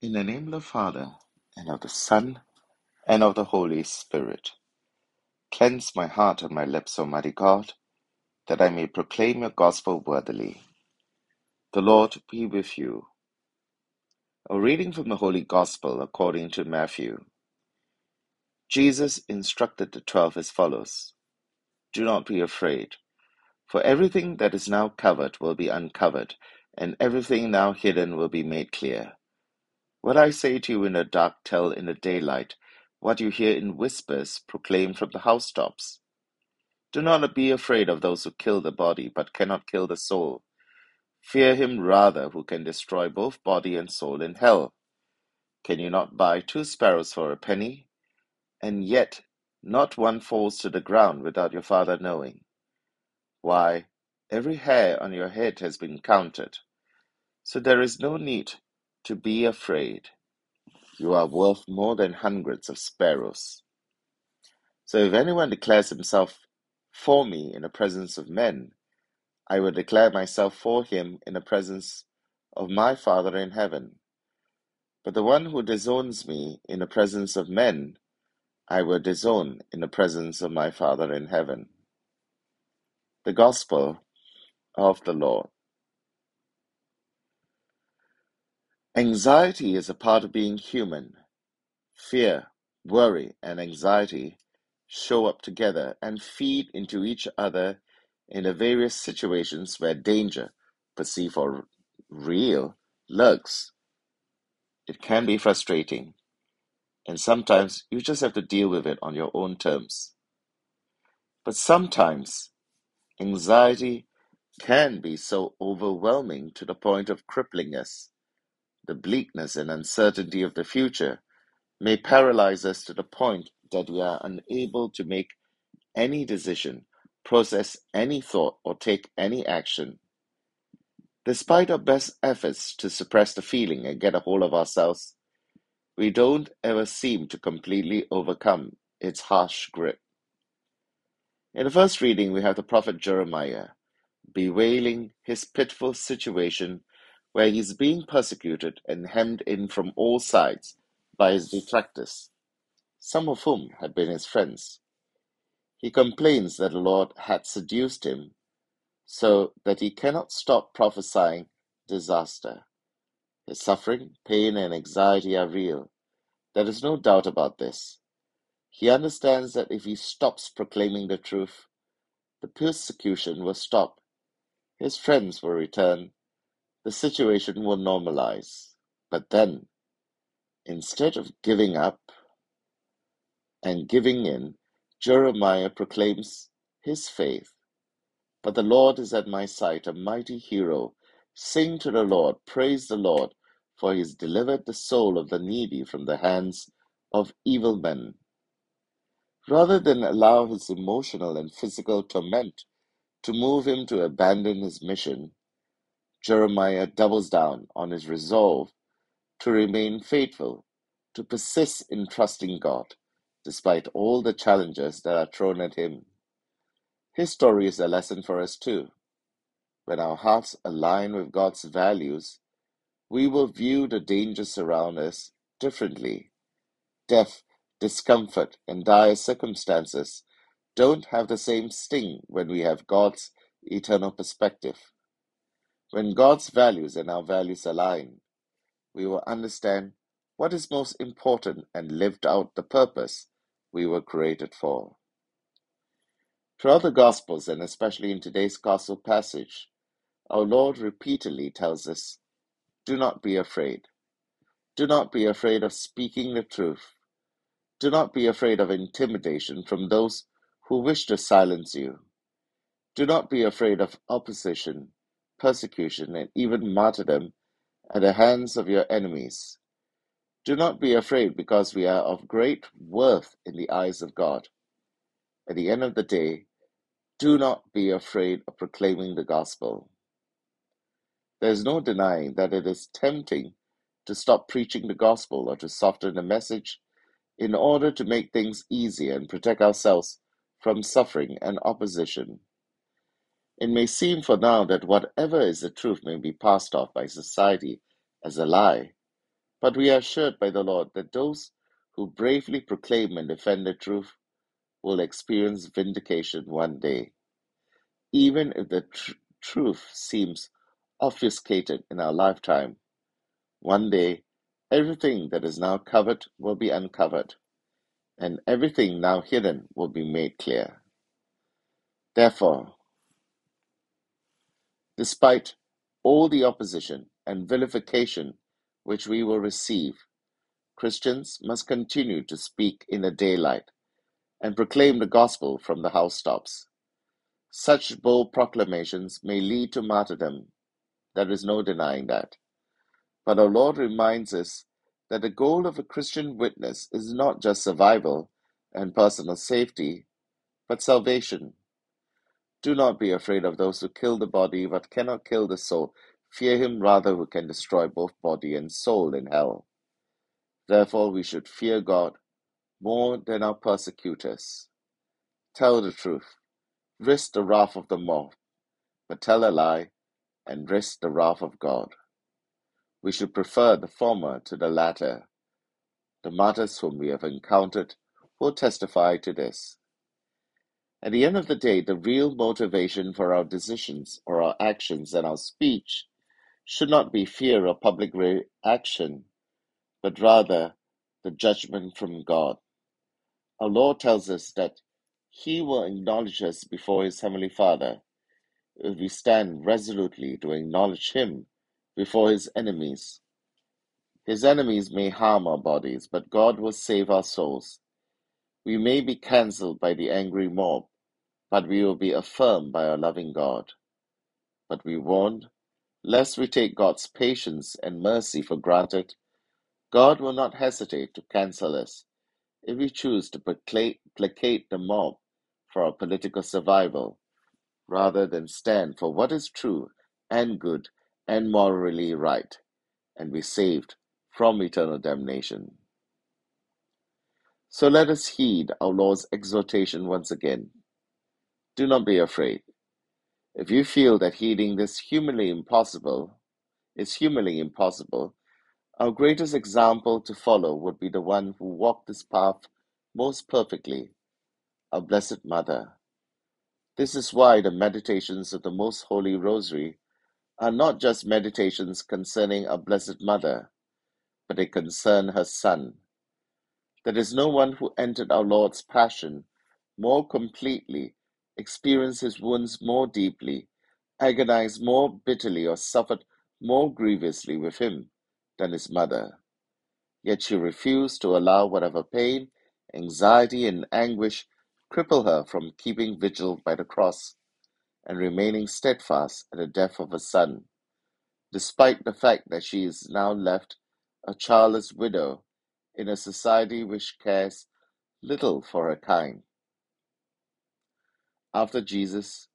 In the name of the Father, and of the Son, and of the Holy Spirit. Cleanse my heart and my lips, Almighty God, that I may proclaim your gospel worthily. The Lord be with you. A reading from the Holy Gospel according to Matthew. Jesus instructed the twelve as follows Do not be afraid, for everything that is now covered will be uncovered, and everything now hidden will be made clear. What I say to you in the dark, tell in the daylight. What you hear in whispers, proclaim from the housetops. Do not be afraid of those who kill the body, but cannot kill the soul. Fear him rather who can destroy both body and soul in hell. Can you not buy two sparrows for a penny? And yet not one falls to the ground without your Father knowing. Why, every hair on your head has been counted. So there is no need to be afraid. You are worth more than hundreds of sparrows. So if anyone declares himself for me in the presence of men, I will declare myself for him in the presence of my Father in heaven. But the one who disowns me in the presence of men, I will disown in the presence of my Father in heaven. The Gospel of the Lord. Anxiety is a part of being human. Fear, worry, and anxiety show up together and feed into each other in the various situations where danger, perceived or real, lurks. It can be frustrating, and sometimes you just have to deal with it on your own terms. But sometimes anxiety can be so overwhelming to the point of crippling us. The bleakness and uncertainty of the future may paralyze us to the point that we are unable to make any decision, process any thought, or take any action. Despite our best efforts to suppress the feeling and get a hold of ourselves, we don't ever seem to completely overcome its harsh grip. In the first reading, we have the prophet Jeremiah bewailing his pitiful situation where he is being persecuted and hemmed in from all sides by his detractors, some of whom had been his friends. He complains that the Lord had seduced him so that he cannot stop prophesying disaster. His suffering, pain, and anxiety are real. There is no doubt about this. He understands that if he stops proclaiming the truth, the persecution will stop, his friends will return, the situation will normalize. But then, instead of giving up and giving in, Jeremiah proclaims his faith. But the Lord is at my side, a mighty hero. Sing to the Lord, praise the Lord, for he has delivered the soul of the needy from the hands of evil men. Rather than allow his emotional and physical torment to move him to abandon his mission, Jeremiah doubles down on his resolve to remain faithful, to persist in trusting God, despite all the challenges that are thrown at him. His story is a lesson for us too. When our hearts align with God's values, we will view the dangers around us differently. Death, discomfort, and dire circumstances don't have the same sting when we have God's eternal perspective. When God's values and our values align, we will understand what is most important and lived out the purpose we were created for. Throughout the Gospels, and especially in today's Gospel passage, our Lord repeatedly tells us do not be afraid. Do not be afraid of speaking the truth. Do not be afraid of intimidation from those who wish to silence you. Do not be afraid of opposition, persecution, and even martyrdom at the hands of your enemies. Do not be afraid because we are of great worth in the eyes of God. At the end of the day, do not be afraid of proclaiming the gospel. There is no denying that it is tempting to stop preaching the gospel or to soften the message in order to make things easier and protect ourselves from suffering and opposition. It may seem for now that whatever is the truth may be passed off by society as a lie, But we are assured by the Lord that those who bravely proclaim and defend the truth will experience vindication one day, even if the tr- truth seems obfuscated in our lifetime. One day, everything that is now covered will be uncovered, and everything now hidden will be made clear. Therefore, despite all the opposition and vilification which we will receive, Christians must continue to speak in the daylight and proclaim the gospel from the housetops. Such bold proclamations may lead to martyrdom. There is no denying that. But our Lord reminds us that the goal of a Christian witness is not just survival and personal safety, but salvation. Do not be afraid of those who kill the body but cannot kill the soul. Fear him rather who can destroy both body and soul in hell. Therefore, we should fear God more than our persecutors. Tell the truth, risk the wrath of the mob, but tell a lie and risk the wrath of God. We should prefer the former to the latter. The martyrs whom we have encountered will testify to this. At the end of the day, the real motivation for our decisions or our actions and our speech should not be fear or public reaction, but rather the judgment from God. Our Lord tells us that He will acknowledge us before His Heavenly Father if we stand resolutely to acknowledge Him before His enemies. His enemies may harm our bodies, but God will save our souls. We may be cancelled by the angry mob, but we will be affirmed by our loving God. But we warned, lest we take God's patience and mercy for granted, God will not hesitate to cancel us if we choose to placate the mob for our political survival, rather than stand for what is true and good and morally right, and be saved from eternal damnation. So let us heed our Lord's exhortation once again. Do not be afraid. If you feel that heeding this humanly impossible is humanly impossible, our greatest example to follow would be the one who walked this path most perfectly, our Blessed Mother. This is why the meditations of the Most Holy Rosary are not just meditations concerning our Blessed Mother, but they concern her Son. There is no one who entered our Lord's Passion more completely, experienced his wounds more deeply, agonized more bitterly, or suffered more grievously with him than his mother. Yet she refused to allow whatever pain, anxiety, and anguish cripple her from keeping vigil by the cross and remaining steadfast at the death of her son, despite the fact that she is now left a childless widow in a society which cares little for her kind. After Jesus,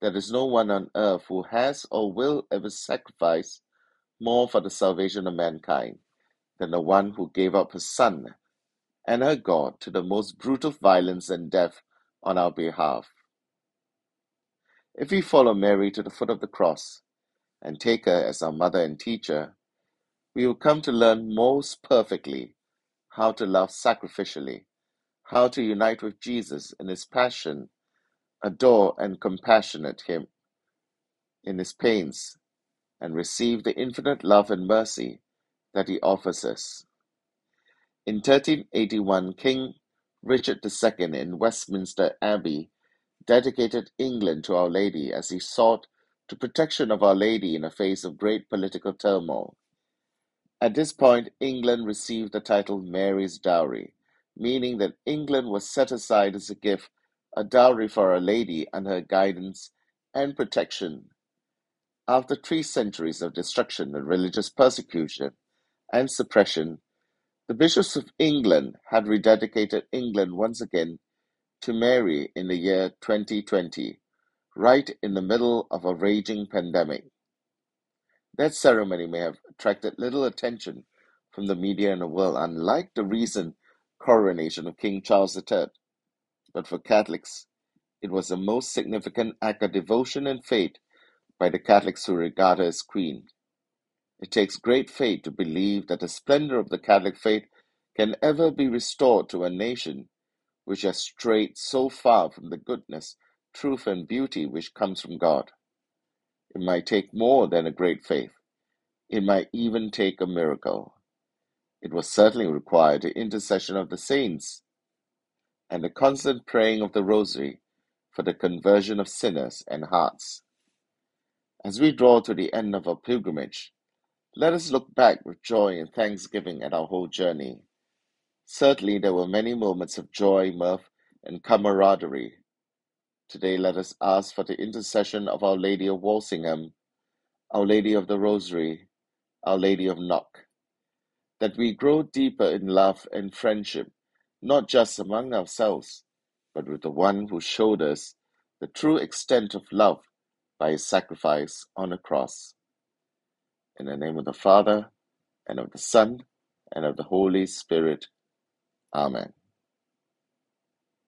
there is no one on earth who has or will ever sacrifice more for the salvation of mankind than the one who gave up her son and her God to the most brutal violence and death on our behalf. If we follow Mary to the foot of the cross and take her as our mother and teacher, we will come to learn most perfectly how to love sacrificially, how to unite with Jesus in his passion, adore and compassionate him in his pains, and receive the infinite love and mercy that he offers us. In 1381, King Richard II in Westminster Abbey dedicated England to Our Lady as he sought the protection of Our Lady in a face of great political turmoil. At this point, England received the title Mary's Dowry, meaning that England was set aside as a gift, a dowry for Our Lady under her guidance and protection. After three centuries of destruction and religious persecution and suppression, the bishops of England had rededicated England once again to Mary in the year 2020, right in the middle of a raging pandemic. That ceremony may have attracted little attention from the media and the world, unlike the recent coronation of King Charles III. But for Catholics, it was the most significant act of devotion and faith by the Catholics who regard her as Queen. It takes great faith to believe that the splendor of the Catholic faith can ever be restored to a nation which has strayed so far from the goodness, truth, and beauty which comes from God. It might take more than a great faith. It might even take a miracle. It will certainly require the intercession of the saints and the constant praying of the Rosary for the conversion of sinners and hearts. As we draw to the end of our pilgrimage, let us look back with joy and thanksgiving at our whole journey. Certainly, there were many moments of joy, mirth, and camaraderie. Today, let us ask for the intercession of Our Lady of Walsingham, Our Lady of the Rosary, Our Lady of Knock, that we grow deeper in love and friendship, not just among ourselves, but with the one who showed us the true extent of love by his sacrifice on a cross. In the name of the Father, and of the Son, and of the Holy Spirit. Amen.